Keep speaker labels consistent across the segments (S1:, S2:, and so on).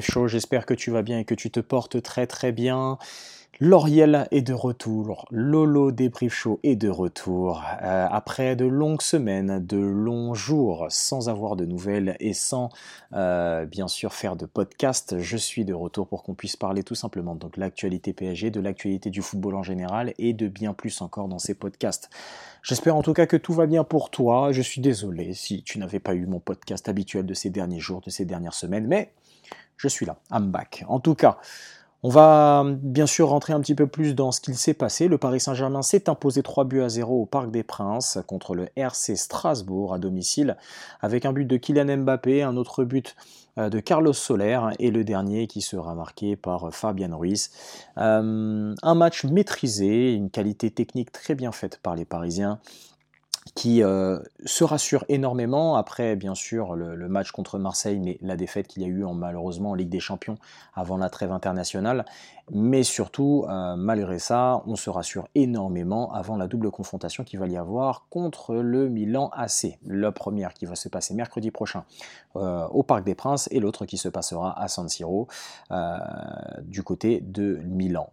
S1: show, j'espère que tu vas bien et que tu te portes très très bien. L'Oriel est de retour, Lolo débrief show est de retour. Euh, après de longues semaines, de longs jours sans avoir de nouvelles et sans euh, bien sûr faire de podcast, je suis de retour pour qu'on puisse parler tout simplement de l'actualité PSG, de l'actualité du football en général et de bien plus encore dans ces podcasts. J'espère en tout cas que tout va bien pour toi. Je suis désolé si tu n'avais pas eu mon podcast habituel de ces derniers jours, de ces dernières semaines, mais je suis là, I'm back. En tout cas, on va bien sûr rentrer un petit peu plus dans ce qu'il s'est passé. Le Paris Saint-Germain s'est imposé 3 buts à 0 au Parc des Princes contre le RC Strasbourg à domicile avec un but de Kylian Mbappé, un autre but euh, de Carlos Soler et le dernier qui sera marqué par Fabian Ruiz. Euh, un match maîtrisé, une qualité technique très bien faite par les Parisiens qui euh, se rassure énormément après bien sûr le, match contre Marseille, mais la défaite qu'il y a eu en, malheureusement en Ligue des Champions avant la trêve internationale. Mais surtout, euh, malgré ça, on se rassure énormément avant la double confrontation qu'il va y avoir contre le Milan AC. La première qui va se passer mercredi prochain euh, au Parc des Princes et l'autre qui se passera à San Siro du côté de Milan.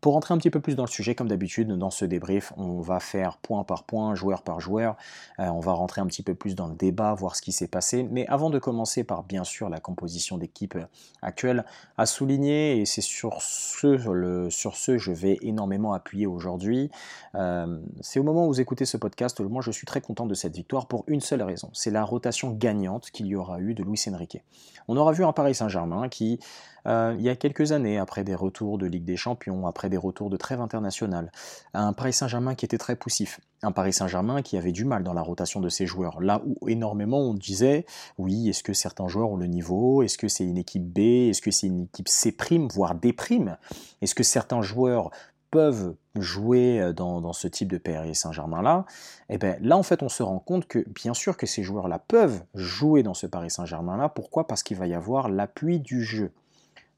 S1: pour rentrer un petit peu plus dans le sujet, comme d'habitude, dans ce débrief, on va faire point par point, joueur par joueur. Euh, on va rentrer un petit peu plus dans le débat, voir ce qui s'est passé. Mais avant de commencer par bien sûr la composition d'équipe actuelle, à souligner, et c'est sur sur ce je vais énormément appuyer aujourd'hui, euh, c'est au moment où vous écoutez ce podcast, moi je suis très content de cette victoire pour une seule raison, c'est la rotation gagnante qu'il y aura eu de Luis Enrique. On aura vu un Paris Saint-Germain qui euh, il y a quelques années, après des retours de Ligue des Champions, après des retours de trêve internationale, un Paris Saint-Germain qui était très poussif, un Paris Saint-Germain qui avait du mal dans la rotation de ses joueurs. Là où énormément on disait, oui, est-ce que certains joueurs ont le niveau? Est-ce que c'est une équipe B? Est-ce que c'est une équipe C', voire D', Est-ce que certains joueurs peuvent jouer euh, dans, ce type de Paris Saint-Germain-là, et eh bien là en fait on se rend compte que bien sûr que ces joueurs-là peuvent jouer dans ce Paris Saint-Germain-là. Pourquoi? Parce qu'il va y avoir l'appui du jeu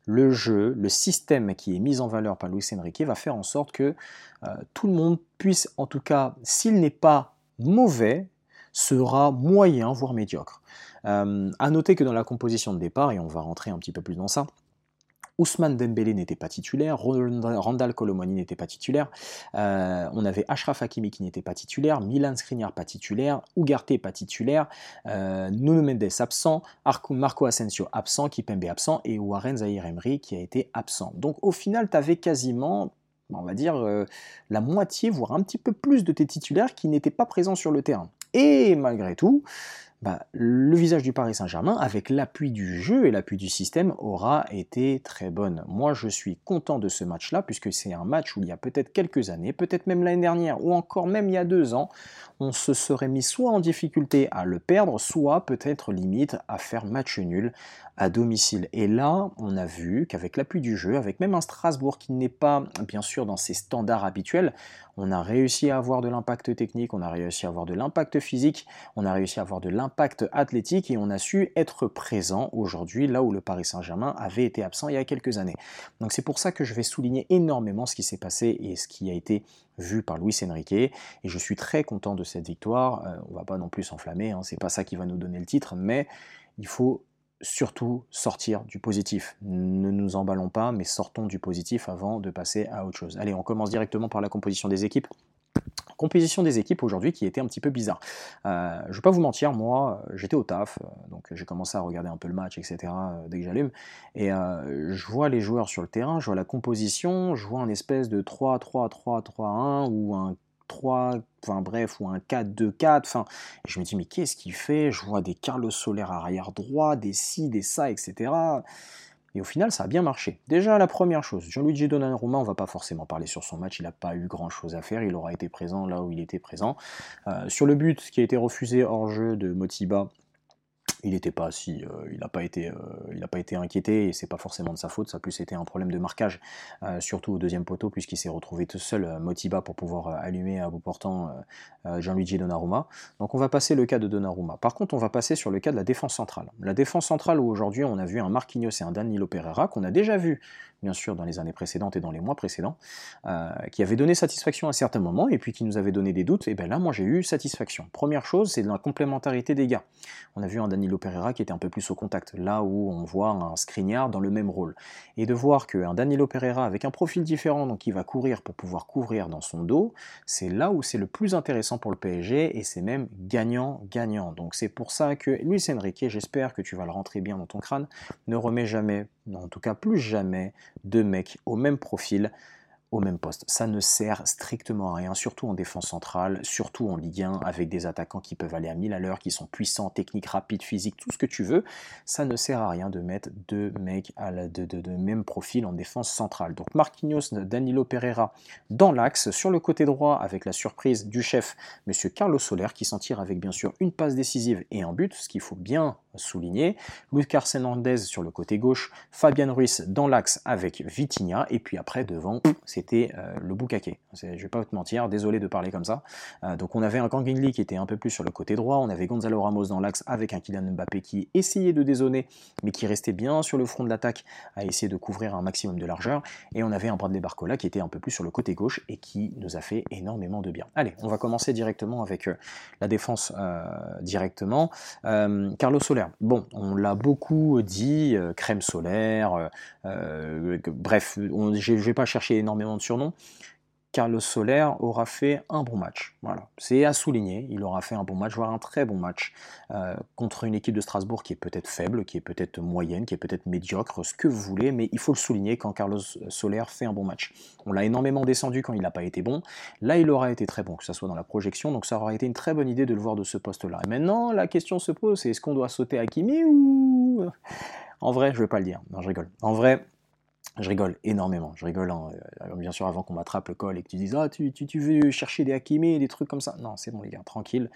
S1: le jeu, le système qui est mis en valeur par Luis Enrique va faire en sorte que euh, tout le monde puisse, en tout cas, s'il n'est pas mauvais, sera moyen, voire médiocre. Euh, à noter que dans la composition de départ, et on va rentrer un petit peu plus dans ça, Ousmane Dembélé n'était pas titulaire, Randall Colomoni n'était pas titulaire, euh, on avait Ashraf Hakimi qui n'était pas titulaire, Milan Skriniar pas titulaire, Ugarte pas titulaire, euh, Nuno Mendes absent, Marco Asensio absent, Kipembe absent et Warren Zahir Emery qui a été absent. Donc au final, tu avais quasiment on va dire euh, la moitié, voire un petit peu plus de tes titulaires qui n'étaient pas présents sur le terrain. Et malgré tout, bah, le visage du Paris Saint-Germain, avec l'appui du jeu et l'appui du système, aura été très bonne. Moi, je suis content de ce match-là, puisque c'est un match où il y a peut-être quelques années, peut-être même l'année dernière, ou encore même il y a deux ans, on se serait mis soit en difficulté à le perdre, soit peut-être limite à faire match nul à domicile. Et là, on a vu qu'avec l'appui du jeu, avec même un Strasbourg qui n'est pas bien sûr dans ses standards habituels, on a réussi à avoir de l'impact technique, on a réussi à avoir de l'impact physique, on a réussi à avoir de l'impact athlétique et on a su être présent aujourd'hui là où le Paris Saint-Germain avait été absent il y a quelques années. Donc c'est pour ça que je vais souligner énormément ce qui s'est passé et ce qui a été vu par Luis Enrique et je suis très content de cette victoire. On euh, on va pas non plus s'enflammer, hein, c'est pas ça qui va nous donner le titre, mais il faut surtout sortir du positif. Ne nous emballons pas, mais sortons du positif avant de passer à autre chose. Allez, on commence directement par la composition des équipes. Composition des équipes aujourd'hui qui était un petit peu bizarre. Euh, je ne vais pas vous mentir, moi j'étais au taf, euh, donc j'ai commencé à regarder un peu le match, etc. Euh, dès que j'allume, et je vois les joueurs sur le terrain, je vois la composition, je vois un espèce de 3-3-3-3-1 ou un 3, enfin bref, ou un 4-2-4, enfin, je me dis, mais qu'est-ce qu'il fait? Je vois des Carlos Soler arrière droit, des ci, des ça, etc. Et au final, ça a bien marché. Déjà, la première chose, Gianluigi Donnarumma, on va pas forcément parler sur son match, il n'a pas eu grand-chose à faire, il aura été présent là où il était présent. Euh, sur le but qui a été refusé hors jeu de Motiba, il n'était pas si, euh, il n'a pas été, euh, il pas été inquiété et c'est pas forcément de sa faute. Ça a plus été un problème de marquage, euh, surtout au deuxième poteau puisqu'il s'est retrouvé tout seul, Motiba pour pouvoir allumer à bout portant Gianluigi Donnarumma. Donc on va passer le cas de Donnarumma. Par contre, on va passer sur le cas de la défense centrale. La défense centrale où aujourd'hui on a vu un Marquinhos et un Danilo Pereira qu'on a déjà vu bien sûr dans les années précédentes et dans les mois précédents, euh, qui avait donné satisfaction à certains moments et puis qui nous avait donné des doutes, et bien là moi j'ai eu satisfaction. Première chose, c'est de la complémentarité des gars. On a vu un Danilo Qui était un peu plus au contact, là où on voit un Skriniar dans le même rôle. Et de voir qu'un Danilo Pereira avec un profil différent, donc qui va courir pour pouvoir couvrir dans son dos, c'est là où c'est le plus intéressant pour le PSG et c'est même gagnant-gagnant. Donc c'est pour ça que Luis Enrique, j'espère que tu vas le rentrer bien dans ton crâne, ne remets jamais, en tout cas plus jamais, deux mecs au même profil au même poste. Ça ne sert strictement à rien, surtout en défense centrale, surtout en Ligue 1, avec des attaquants qui peuvent aller à 1000 à l'heure, qui sont puissants, techniques, rapides, physiques, tout ce que tu veux. Ça ne sert à rien de mettre deux mecs à la, de, même profil en défense centrale. Donc Marquinhos, Danilo Pereira dans l'axe, sur le côté droit, avec la surprise du chef, Monsieur Carlos Soler, qui s'en tire avec bien sûr une passe décisive et un but, ce qu'il faut bien souligné. Lucas Hernandez sur le côté gauche, Fabian Ruiz dans l'axe avec Vitinha, et puis après devant, euh, le boucaquet. Je vais pas te mentir, désolé de parler comme ça. Euh, donc on avait un Kang Lee qui était un peu plus sur le côté droit, on avait Gonzalo Ramos dans l'axe avec un Kylian Mbappé qui essayait de dézoner, mais qui restait bien sur le front de l'attaque à essayer de couvrir un maximum de largeur, et on avait un Bradley Barcola qui était un peu plus sur le côté gauche et qui nous a fait énormément de bien. Allez, on va commencer directement avec euh, la défense directement. Carlos Soler, Bon, on l'a beaucoup dit, euh, crème solaire, euh, euh, bref, je ne vais pas chercher énormément de surnoms. Carlos Soler aura fait un bon match. Voilà, c'est à souligner. Il aura fait un bon match, voire un très bon match contre une équipe de Strasbourg qui est peut-être faible, qui est peut-être moyenne, qui est peut-être médiocre, ce que vous voulez, mais il faut le souligner quand Carlos Soler fait un bon match. On l'a énormément descendu quand il n'a pas été bon. Là, il aura été très bon, que ce soit dans la projection, donc ça aura été une très bonne idée de le voir de ce poste-là. Et maintenant, la question se pose, c'est est-ce qu'on doit sauter à Kimi ou... En vrai, je ne vais pas le dire. Non, je rigole. En vrai, je rigole énormément, je rigole, hein, euh, bien sûr avant qu'on m'attrape le col et que tu dises ah tu veux chercher des Hakimi, des trucs comme ça. Non, c'est bon les gars, tranquille.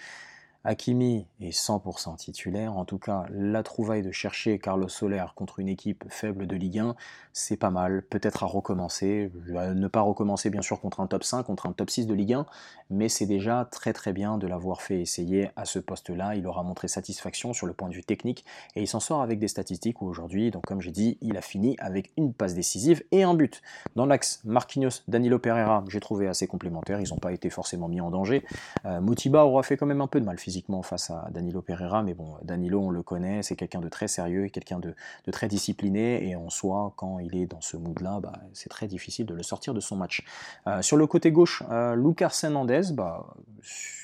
S1: Hakimi est 100% titulaire. En tout cas, la trouvaille de chercher Carlos Soler contre une équipe faible de Ligue 1, c'est pas mal. Peut-être à recommencer. Ne pas recommencer, bien sûr, contre un top 5, contre un top 6 de Ligue 1, mais c'est déjà très très bien de l'avoir fait essayer à ce poste-là. Il aura montré satisfaction sur le point de vue technique et il s'en sort avec des statistiques où aujourd'hui, donc comme j'ai dit, il a fini avec une passe décisive et un but. Dans l'axe, Marquinhos, Danilo Pereira, j'ai trouvé assez complémentaires. Ils n'ont pas été forcément mis en danger. Euh, aura fait quand même un peu de mal face à Danilo Pereira, mais bon, Danilo, on le connaît, c'est quelqu'un de très sérieux, quelqu'un de, très discipliné, et en soi, quand il est dans ce mood-là, bah, c'est très difficile de le sortir de son match. Euh, sur le côté gauche, euh, Lucas Hernandez, bah,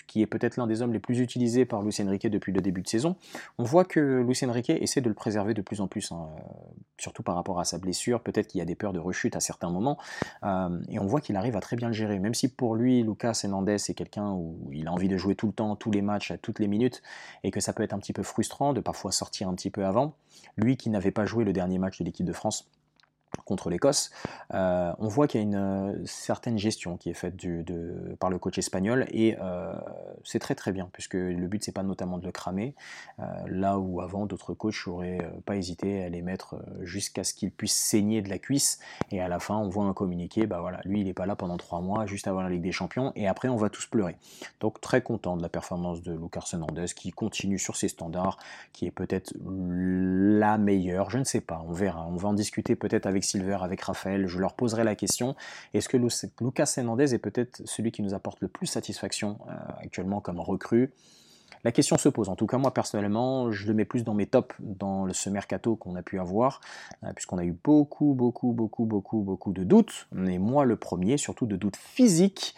S1: qui est peut-être l'un des hommes les plus utilisés par Luis Enrique depuis le début de saison, on voit que Luis Enrique essaie de le préserver de plus en plus, hein, euh, surtout par rapport à sa blessure, peut-être qu'il y a des peurs de rechute à certains moments, et on voit qu'il arrive à très bien le gérer, même si pour lui, Lucas Hernandez est quelqu'un où il a envie de jouer tout le temps, tous les matchs, toutes les minutes, et que ça peut être un petit peu frustrant de parfois sortir un petit peu avant. Lui qui n'avait pas joué le dernier match de l'équipe de France, contre l'Écosse, euh, on voit qu'il y a une euh, certaine gestion qui est faite par le coach espagnol et euh, c'est très très bien puisque le but c'est pas notamment de le cramer là où avant d'autres coachs n'auraient pas hésité à les mettre jusqu'à ce qu'il puisse saigner de la cuisse et à la fin on voit un communiqué bah voilà lui il n'est pas là pendant trois mois juste avant la Ligue des Champions et après on va tous pleurer. Donc très content de la performance de Lucas Hernandez qui continue sur ses standards qui est peut-être la meilleure je ne sais pas on verra on va en discuter peut-être avec Silver, avec Raphaël, je leur poserai la question, est-ce que Lucas Hernandez est peut-être celui qui nous apporte le plus satisfaction euh, actuellement comme recrue? La question se pose. En tout cas, moi personnellement, je le mets plus dans mes tops dans ce mercato qu'on a pu avoir, euh, puisqu'on a eu beaucoup, beaucoup, beaucoup, beaucoup, beaucoup de doutes. Et moi, le premier, surtout de doutes physiques.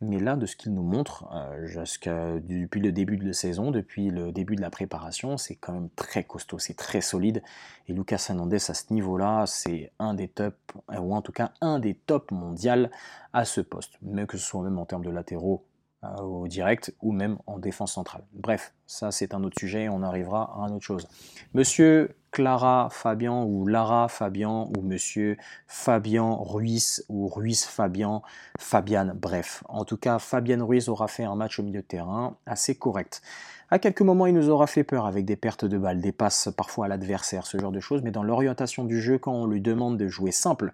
S1: Mais là, de ce qu'il nous montre, euh, depuis le début de la saison, depuis le début de la préparation, c'est quand même très costaud, c'est très solide. Et Lucas Hernandez, à ce niveau-là, c'est un des tops, ou en tout cas un des tops mondial à ce poste. Mais que ce soit même en termes de latéraux euh, au direct ou même en défense centrale. Bref, ça c'est un autre sujet, on arrivera à une autre chose. Monsieur Clara Fabian ou Lara Fabian ou Monsieur Fabian Ruiz ou Ruiz Fabian, Fabian, bref. En tout cas, Fabian Ruiz aura fait un match au milieu de terrain assez correct. À quelques moments, il nous aura fait peur avec des pertes de balles, des passes parfois à l'adversaire, ce genre de choses, mais dans l'orientation du jeu, quand on lui demande de jouer simple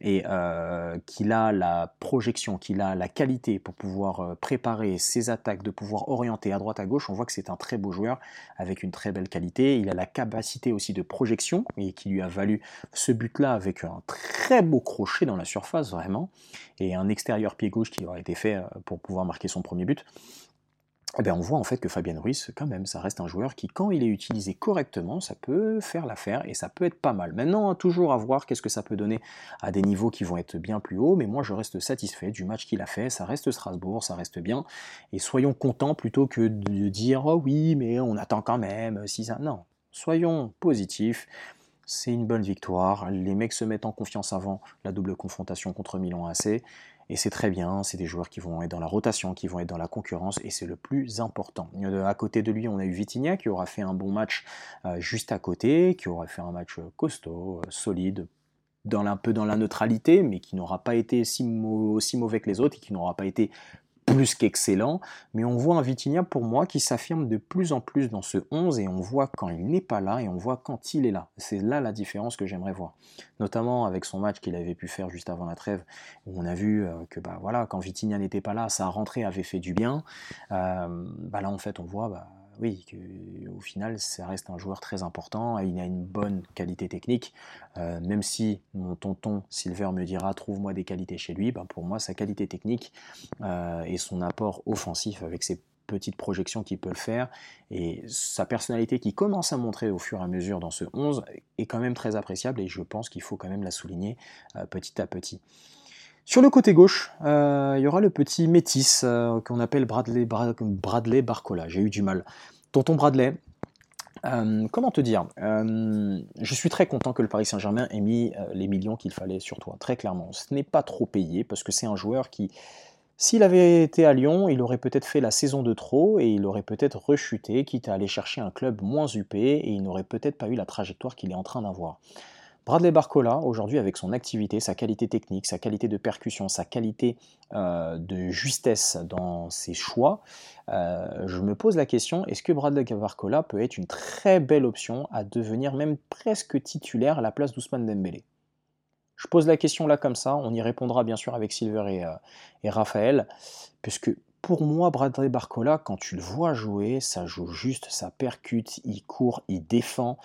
S1: et euh, qu'il a la projection, qu'il a la qualité pour pouvoir euh, préparer ses attaques, de pouvoir orienter à droite à gauche, on voit que c'est un très beau joueur avec une très belle qualité. Il a la capacité aussi de projection et qui lui a valu ce but-là avec un très beau crochet dans la surface, vraiment, et un extérieur pied gauche qui aurait été fait euh, pour pouvoir marquer son premier but. Eh bien, on voit en fait que Fabien Ruiz, quand même, ça reste un joueur qui, quand il est utilisé correctement, ça peut faire l'affaire et ça peut être pas mal. Maintenant, toujours à voir qu'est-ce que ça peut donner à des niveaux qui vont être bien plus hauts, mais moi je reste satisfait du match qu'il a fait, ça reste Strasbourg, ça reste bien, et soyons contents plutôt que de dire oh oui, mais on attend quand même, si ça. Non, soyons positifs. C'est une bonne victoire. Les mecs se mettent en confiance avant la double confrontation contre Milan AC. Et c'est très bien, c'est des joueurs qui vont être dans la rotation, qui vont être dans la concurrence, et c'est le plus important. Euh, à côté de lui, on a eu Vitinha qui aura fait un bon match euh, juste à côté, qui aura fait un match euh, costaud, solide, dans, un peu dans la neutralité, mais qui n'aura pas été aussi mauvais que les autres et qui n'aura pas été plus qu'excellent, mais on voit un Vitinha pour moi qui s'affirme de plus en plus dans ce 11 et on voit quand il n'est pas là et on voit quand il est là. C'est là la différence que j'aimerais voir. Notamment avec son match qu'il avait pu faire juste avant la trêve, où on a vu euh, que bah, voilà, quand Vitinha n'était pas là, sa rentrée avait fait du bien. Euh, bah là en fait on voit bah, oui, au final, ça reste un joueur très important. Il a une bonne qualité technique. Euh, même si mon tonton Silver me dira trouve-moi des qualités chez lui, ben pour moi, sa qualité technique euh, et son apport offensif avec ses petites projections qu'il peut faire et sa personnalité qui commence à montrer au fur et à mesure dans ce 11 est quand même très appréciable et je pense qu'il faut quand même la souligner euh, petit à petit. Sur le côté gauche, euh, il y aura le petit métis euh, qu'on appelle Bradley, Bradley Barcola. J'ai eu du mal. Tonton Bradley, euh, comment te dire Je suis très content que le Paris Saint-Germain ait mis les millions qu'il fallait sur toi, très clairement. Ce n'est pas trop payé parce que c'est un joueur qui, s'il avait été à Lyon, il aurait peut-être fait la saison de trop et il aurait peut-être rechuté, quitte à aller chercher un club moins upé et il n'aurait peut-être pas eu la trajectoire qu'il est en train d'avoir. Bradley Barcola, aujourd'hui, avec son activité, sa qualité technique, sa qualité de percussion, sa qualité euh, de justesse dans ses choix, euh, je me pose la question, est-ce que Bradley Barcola peut être une très belle option à devenir même presque titulaire à la place d'Ousmane Dembélé? Je pose la question là comme ça, on y répondra bien sûr avec Silver et, euh, et Raphaël, puisque pour moi, Bradley Barcola, quand tu le vois jouer, ça joue juste, ça percute, il court, il défend.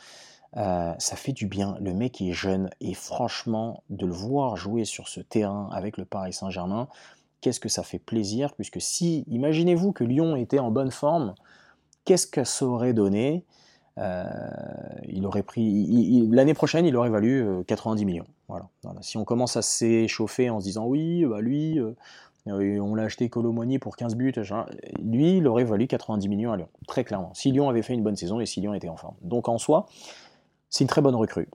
S1: Euh, ça fait du bien. Le mec est jeune et franchement, de le voir jouer sur ce terrain avec le Paris Saint-Germain, qu'est-ce que ça fait plaisir, puisque si, imaginez-vous que Lyon était en bonne forme, qu'est-ce que ça aurait donné? Euh, il aurait pris l'année prochaine, il aurait valu 90 euh, millions. Voilà, Si on commence à s'échauffer en se disant oui, bah lui, on l'a acheté Colomoni pour 15 buts, lui, il aurait valu 90 millions à Lyon, très clairement. Si Lyon avait fait une bonne saison et si Lyon était en forme. Donc en soi, c'est une très bonne recrue.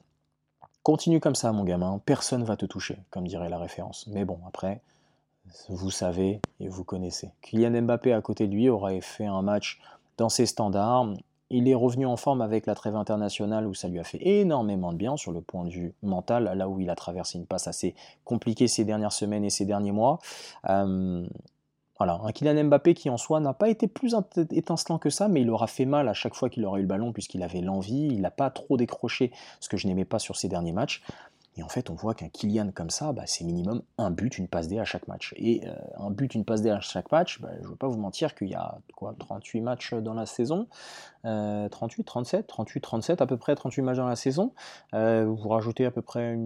S1: Continue comme ça, mon gamin, personne va te toucher, comme dirait la référence. Mais bon, après, vous savez et vous connaissez. Kylian Mbappé à côté de lui aurait fait un match dans ses standards. Il est revenu en forme avec la trêve internationale où ça lui a fait énormément de bien sur le point de vue mental, là où il a traversé une passe assez compliquée ces dernières semaines et ces derniers mois. Euh, voilà, un Kylian Mbappé qui en soi n'a pas été plus étincelant que ça, mais il aura fait mal à chaque fois qu'il aura eu le ballon puisqu'il avait l'envie, il n'a pas trop décroché, ce que je n'aimais pas sur ses derniers matchs. Et en fait, on voit qu'un Kylian comme ça, bah, c'est minimum un but, une passe D à chaque match. Et euh, un but, une passe D à chaque match, bah, je ne veux pas vous mentir qu'il y a quoi, 38 matchs dans la saison. 38, 37, 38, 37, à peu près 38 matchs dans la saison. Euh, vous rajoutez à peu près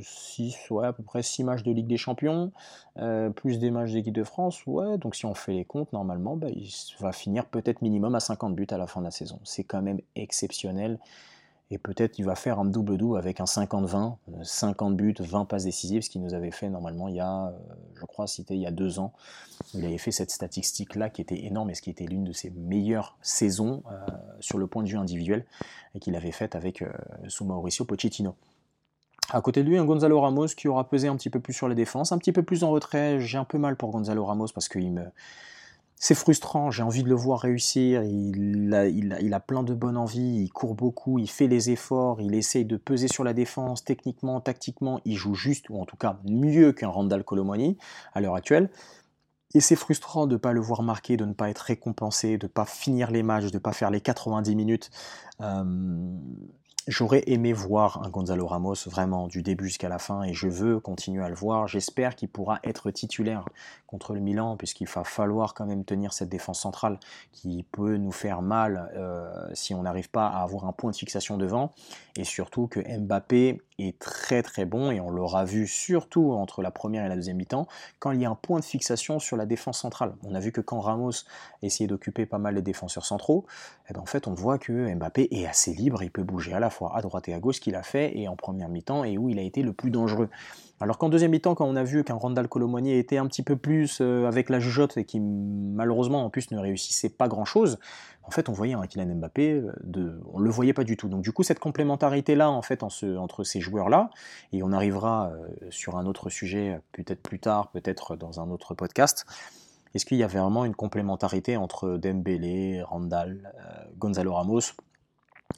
S1: 6, ouais, à peu près 6 matchs de Ligue des Champions, euh, plus des matchs d'équipe de France. Ouais, donc si on fait les comptes, normalement, bah, il va finir peut-être minimum à 50 buts à la fin de la saison. C'est quand même exceptionnel et peut-être il va faire un double-double avec un 50-20, 50 euh, buts, 20 passes décisives, ce qu'il nous avait fait normalement il y a, euh, je crois, c'était il y a deux ans. Il avait fait cette statistique-là qui était énorme et ce qui était l'une de ses meilleures saisons euh, sur le point de vue individuel et qu'il avait faite avec sous Mauricio Pochettino. À côté de lui, un Gonzalo Ramos qui aura pesé un petit peu plus sur la défense, un petit peu plus en retrait. J'ai un peu mal pour Gonzalo Ramos parce qu'il me, c'est frustrant, j'ai envie de le voir réussir, il a, plein de bonnes envies, il court beaucoup, il fait les efforts, il essaye de peser sur la défense, techniquement, tactiquement, il joue juste, ou en tout cas mieux qu'un Randall Colomani à l'heure actuelle. Et c'est frustrant de ne pas le voir marquer, de ne pas être récompensé, de ne pas finir les matchs, de ne pas faire les 90 minutes. Euh, J'aurais aimé voir un Gonzalo Ramos vraiment du début jusqu'à la fin et je veux continuer à le voir. J'espère qu'il pourra être titulaire contre le Milan puisqu'il va falloir quand même tenir cette défense centrale qui peut nous faire mal euh, si on n'arrive pas à avoir un point de fixation devant et surtout que Mbappé est très très bon et on l'aura vu surtout entre la première et la deuxième mi-temps quand il y a un point de fixation sur la défense centrale. On a vu que quand Ramos essayait d'occuper pas mal les défenseurs centraux, eh ben en fait on voit que Mbappé est assez libre, il peut bouger à la fois à droite et à gauche, qu'il a fait et en première mi-temps et où il a été le plus dangereux. Alors qu'en deuxième mi-temps, quand on a vu qu'un Randall Colomonier était un petit peu plus euh, avec la jugeote et qui malheureusement en plus ne réussissait pas grand-chose, en fait on voyait un Kylian Mbappé, euh, de, on le voyait pas du tout. Donc du coup cette complémentarité là en fait entre ces joueurs là, et on arrivera euh, sur un autre sujet peut-être plus tard, peut-être dans un autre podcast. Est-ce qu'il y avait vraiment une complémentarité entre Dembélé, Randall, Gonzalo Ramos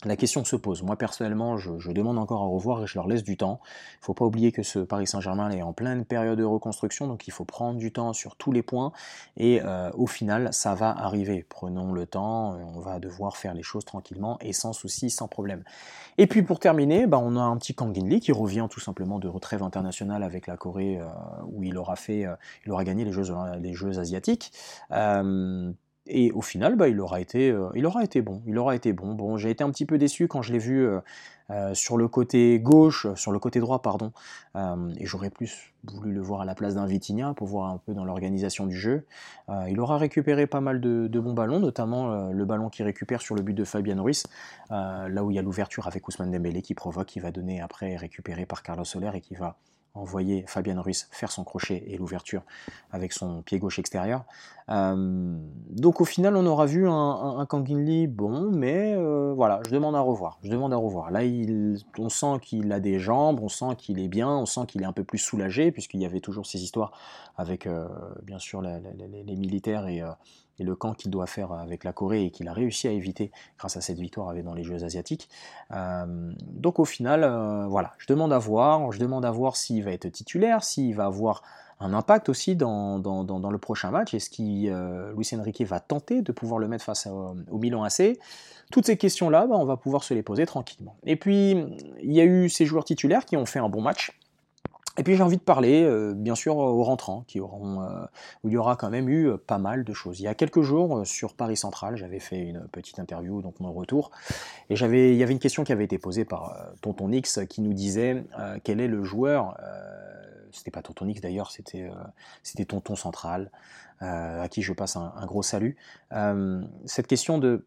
S1: la question se pose. Moi personnellement, je, demande encore à revoir et je leur laisse du temps. Il ne faut pas oublier que ce Paris Saint-Germain est en pleine période de reconstruction, donc il faut prendre du temps sur tous les points. Et euh, au final, ça va arriver. Prenons le temps, euh, on va devoir faire les choses tranquillement et sans souci, sans problème. Et puis pour terminer, bah, on a un petit Kang Lee qui revient tout simplement de retrêve internationale avec la Corée, euh, où il aura fait, il aura gagné les Jeux, les jeux asiatiques. Et au final, bah, il, aura été, euh, il aura été bon. Il aura été bon. Bon, j'ai été un petit peu déçu quand je l'ai vu euh, euh, sur le côté gauche, sur le côté droit, pardon. et j'aurais plus voulu le voir à la place d'un Vitinha pour voir un peu dans l'organisation du jeu. il aura récupéré pas mal de, bons ballons, notamment le ballon qui récupère sur le but de Fabian Ruiz, là où il y a l'ouverture avec Ousmane Dembélé qui provoque, qui va donner après récupéré par Carlos Soler et qui va envoyer Fabien Ruiz faire son crochet et l'ouverture avec son pied gauche extérieur. Euh, donc au final, on aura vu un, un, bon, mais euh, voilà, je demande à revoir. Je demande à revoir. Là, il, on sent qu'il a des jambes, on sent qu'il est bien, on sent qu'il est un peu plus soulagé, puisqu'il y avait toujours ces histoires avec, euh, bien sûr, les militaires et et le camp qu'il doit faire avec la Corée et qu'il a réussi à éviter grâce à cette victoire dans les Jeux asiatiques. Euh, donc au final, euh, voilà, je demande à voir, je demande à voir s'il va être titulaire, s'il va avoir un impact aussi dans, dans, le prochain match. Est-ce que euh, Luis Enrique va tenter de pouvoir le mettre face au Milan AC Toutes ces questions-là, bah, on va pouvoir se les poser tranquillement. Et puis, il y a eu ces joueurs titulaires qui ont fait un bon match. Et puis j'ai envie de parler, euh, bien sûr, aux rentrants, qui auront, euh, où il y aura quand même eu euh, pas mal de choses. Il y a quelques jours, sur Paris Central, j'avais fait une petite interview, donc mon retour, et j'avais, il y avait une question qui avait été posée par Tonton X, qui nous disait quel est le joueur, c'était pas Tonton X d'ailleurs, c'était, c'était Tonton Central, à qui je passe un gros salut. cette question de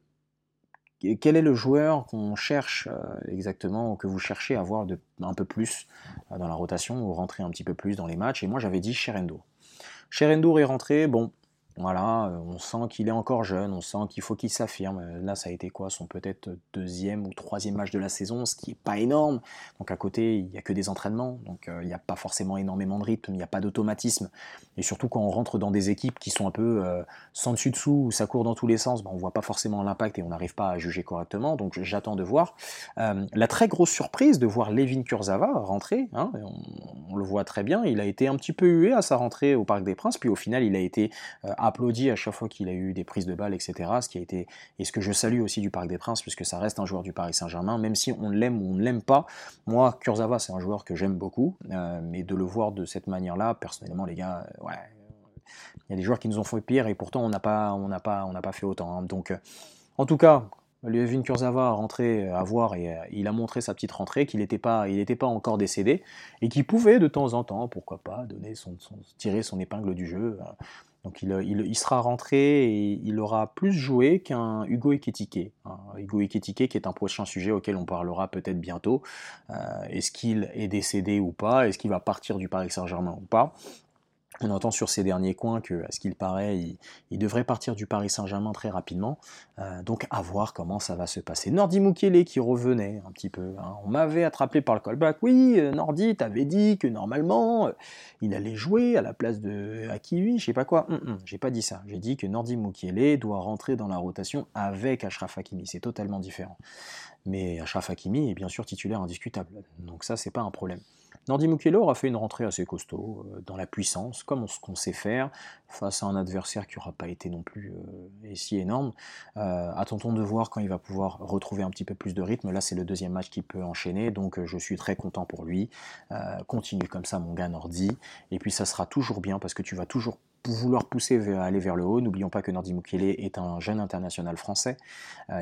S1: quel est le joueur qu'on cherche euh, exactement, ou que vous cherchez à voir un peu plus euh, dans la rotation, ou rentrer un petit peu plus dans les matchs? Et moi j'avais dit Sherendo. Sherendo est rentré, bon, voilà, euh, on sent qu'il est encore jeune, on sent qu'il faut qu'il s'affirme. Euh, là, ça a été quoi? Son peut-être deuxième ou troisième match de la saison, ce qui n'est pas énorme. Donc à côté, il n'y a que des entraînements, donc euh, il n'y a pas forcément énormément de rythme, il n'y a pas d'automatisme. Et surtout quand on rentre dans des équipes qui sont un peu sans dessus-dessous, où ça court dans tous les sens, ben, on ne voit pas forcément l'impact et on n'arrive pas à juger correctement. Donc j'attends de voir. la très grosse surprise de voir Levin Kurzava rentrer, hein, on, le voit très bien, il a été un petit peu hué à sa rentrée au Parc des Princes, puis au final il a été applaudi à chaque fois qu'il a eu des prises de balles, etc. Ce qui a été, et ce que je salue aussi du Parc des Princes, puisque ça reste un joueur du Paris Saint-Germain, même si on l'aime ou on ne l'aime pas. Moi, Kurzawa, c'est un joueur que j'aime beaucoup, euh, mais de le voir de cette manière-là, personnellement, les gars, euh, ouais, il y a des joueurs qui nous ont fait pire et pourtant on n'a pas, on n'a pas, on n'a pas fait autant. Hein. Donc, euh, en tout cas, Levin Kurzawa a rentré à voir et il a montré sa petite rentrée, qu'il n'était pas, pas encore décédé et qu'il pouvait de temps en temps, pourquoi pas, donner son, tirer son épingle du jeu. Donc il, sera rentré et il aura plus joué qu'un Hugo Eketike. Hein. Hugo Eketike qui est un prochain sujet auquel on parlera peut-être bientôt. Euh, est-ce qu'il est décédé ou pas Est-ce qu'il va partir du Paris Saint-Germain ou pas on entend sur ces derniers coins que, à ce qu'il paraît, il, devrait partir du Paris Saint-Germain très rapidement. Euh, donc à voir comment ça va se passer. Nordi Mukele qui revenait un petit peu. Hein. On m'avait attrapé par le callback. Oui, euh, Nordi, t'avais dit que normalement, euh, il allait jouer à la place de Akiwi, je sais pas quoi. Hum, hum, j'ai pas dit ça. J'ai dit que Nordi Mukele doit rentrer dans la rotation avec Ashraf Hakimi. C'est totalement différent. Mais Ashraf Hakimi est bien sûr titulaire indiscutable. Donc ça, c'est pas un problème. Nordi Mukiele aura fait une rentrée assez costaud, euh, dans la puissance, comme ce qu'on sait faire, face à un adversaire qui n'aura pas été non plus euh, si énorme. Euh, attendons de voir quand il va pouvoir retrouver un petit peu plus de rythme. Là, c'est le deuxième match qu'il peut enchaîner, donc je suis très content pour lui. continue comme ça, mon gars Nordi. Et puis, ça sera toujours bien parce que tu vas toujours vouloir pousser vers, aller vers le haut. N'oublions pas que Nordi Mukiele est un jeune international français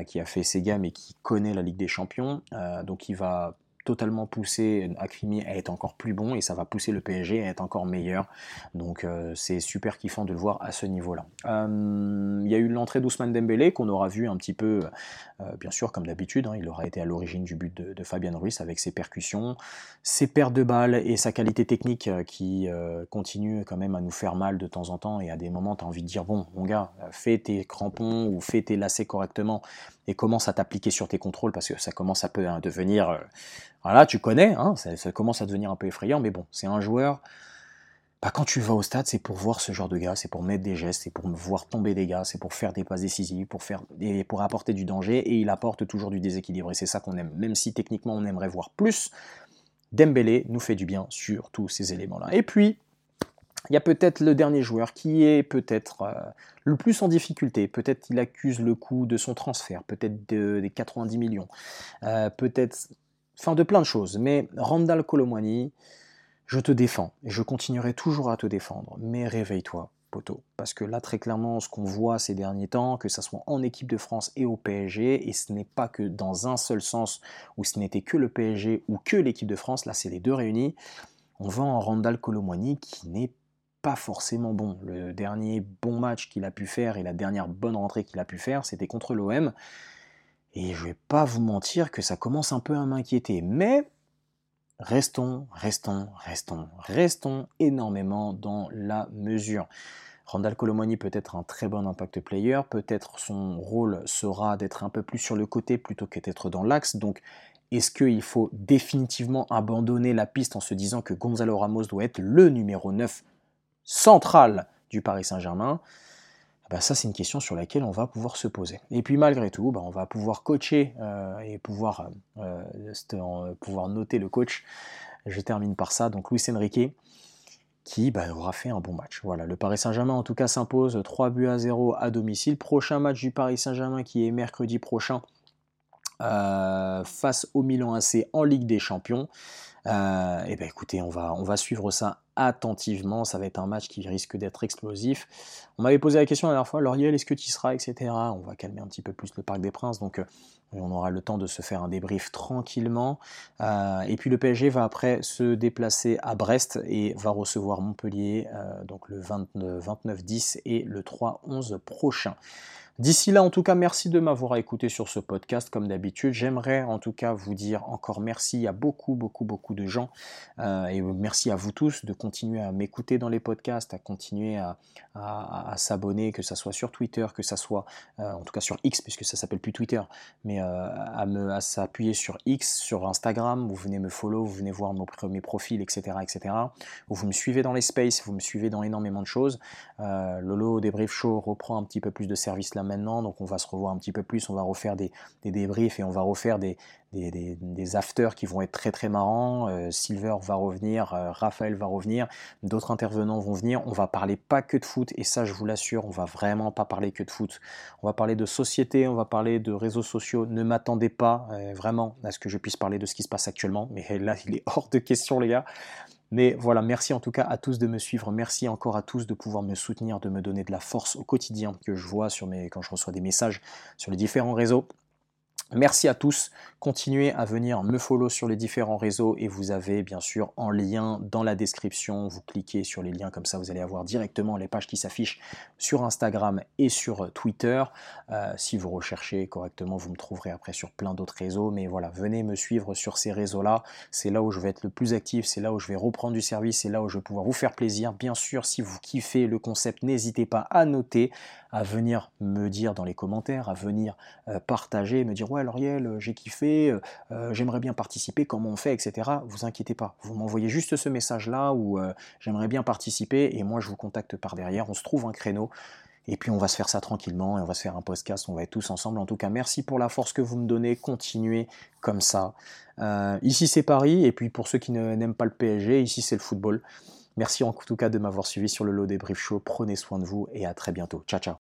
S1: qui a fait ses gammes et qui connaît la Ligue des Champions. donc il va totalement pousser Akrimi à être encore plus bon et ça va pousser le PSG à être encore meilleur. Donc euh, c'est super kiffant de le voir à ce niveau-là. Euh, il y a eu l'entrée d'Ousmane Dembélé qu'on aura vu un petit peu, euh, bien sûr comme d'habitude, hein, il aura été à l'origine du but de, Fabien Ruiz avec ses percussions, ses pertes de balles et sa qualité technique qui continue quand même à nous faire mal de temps en temps et à des moments tu envie de dire bon mon gars, fais tes crampons ou fais tes lacets correctement et commence à t'appliquer sur tes contrôles parce que ça commence à peu à devenir voilà, tu connais, hein, ça, commence à devenir un peu effrayant, mais bon, c'est un joueur. Bah, quand tu vas au stade, c'est pour voir ce genre de gars, c'est pour mettre des gestes, c'est pour me voir tomber des gars, c'est pour faire des passes décisives, pour, faire, et pour apporter du danger, et il apporte toujours du déséquilibre, et c'est ça qu'on aime. Même si techniquement on aimerait voir plus, Dembélé nous fait du bien sur tous ces éléments-là. Et puis, il y a peut-être le dernier joueur qui est peut-être euh, le plus en difficulté. Peut-être il accuse le coût de son transfert, peut-être des 90 millions, euh, peut-être Enfin, de plein de choses. Mais Randall Colomwani, je te défends. Et je continuerai toujours à te défendre. Mais réveille-toi, poteau. Parce que là, très clairement, ce qu'on voit ces derniers temps, que ce soit en équipe de France et au PSG, et ce n'est pas que dans un seul sens, où ce n'était que le PSG ou que l'équipe de France, là, c'est les deux réunis. On voit en Randall Colomwani qui n'est pas forcément bon. Le dernier bon match qu'il a pu faire et la dernière bonne rentrée qu'il a pu faire, c'était contre l'OM. Et je vais pas vous mentir que ça commence un peu à m'inquiéter. Mais restons, restons, restons, restons énormément dans la mesure. Randall Colomoni peut être un très bon impact player, peut-être son rôle sera d'être un peu plus sur le côté plutôt que d'être dans l'axe. Donc est-ce qu'il faut définitivement abandonner la piste en se disant que Gonzalo Ramos doit être le numéro 9 central du Paris Saint-Germain bah, ça c'est une question sur laquelle on va pouvoir se poser. Et puis malgré tout, bah, on va pouvoir coacher euh, et pouvoir, euh, pouvoir noter le coach. Je termine par ça. Donc Luis Enrique qui bah, aura fait un bon match. Voilà, le Paris Saint-Germain en tout cas s'impose 3 buts à 0 à domicile. Prochain match du Paris Saint-Germain qui est mercredi prochain face au Milan AC en Ligue des Champions. et eh ben écoutez, on va, suivre ça attentivement. Ça va être un match qui risque d'être explosif. On m'avait posé la question la dernière fois, Lauriel, est-ce que tu seras, etc. On va calmer un petit peu plus le Parc des Princes, donc euh, on aura le temps de se faire un débrief tranquillement. Euh, et puis le PSG va après se déplacer à Brest et va recevoir Montpellier, euh, donc le 29-10 et le 3-11 prochain. D'ici là, en tout cas, merci de m'avoir écouté sur ce podcast. Comme d'habitude, j'aimerais en tout cas vous dire encore merci à beaucoup, beaucoup, beaucoup de gens. Euh, et merci à vous tous de continuer à m'écouter dans les podcasts, à continuer à, s'abonner, que ce soit sur Twitter, que ce soit euh, en tout cas sur X, puisque ça s'appelle plus Twitter, mais euh, à, s'appuyer sur X, sur Instagram. Vous venez me follow, vous venez voir mes profils, etc., etc. Vous me suivez dans les spaces, vous me suivez dans énormément de choses. Lolo Débrief Show reprend un petit peu plus de service là donc on va se revoir un petit peu plus, on va refaire des, débriefs et on va refaire des, des, afters qui vont être très très marrants. Euh, Silver va revenir, euh, Raphaël va revenir, d'autres intervenants vont venir. On va parler pas que de foot, et ça je vous l'assure, on va vraiment pas parler que de foot. On va parler de société, on va parler de réseaux sociaux. Ne m'attendez pas euh, vraiment à ce que je puisse parler de ce qui se passe actuellement, mais là il est hors de question les gars. Mais voilà, merci en tout cas à tous de me suivre. Merci encore à tous de pouvoir me soutenir, de me donner de la force au quotidien que je vois sur mes, quand je reçois des messages sur les différents réseaux. Merci à tous. Continuez à venir me follow sur les différents réseaux et vous avez bien sûr en lien dans la description. Vous cliquez sur les liens comme ça, vous allez avoir directement les pages qui s'affichent sur Instagram et sur Twitter. Euh, si vous recherchez correctement, vous me trouverez après sur plein d'autres réseaux. Mais voilà, venez me suivre sur ces réseaux-là. C'est là où je vais être le plus actif, c'est là où je vais reprendre du service, c'est là où je vais pouvoir vous faire plaisir. Bien sûr, si vous kiffez le concept, n'hésitez pas à noter, à venir me dire dans les commentaires, à venir euh, partager, me dire ouais Lauriel, euh, j'ai kiffé, euh, j'aimerais bien participer, comment on fait, etc. Vous inquiétez pas, vous m'envoyez juste ce message-là où j'aimerais bien participer et moi je vous contacte par derrière, on se trouve un créneau. Et puis on va se faire ça tranquillement et on va se faire un podcast, on va être tous ensemble. En tout cas, merci pour la force que vous me donnez, continuez comme ça. ici c'est Paris et puis pour ceux qui n'aiment pas le PSG, ici c'est le football. Merci en tout cas de m'avoir suivi sur le Lot des briefs Show. Prenez soin de vous et à très bientôt. Ciao, ciao.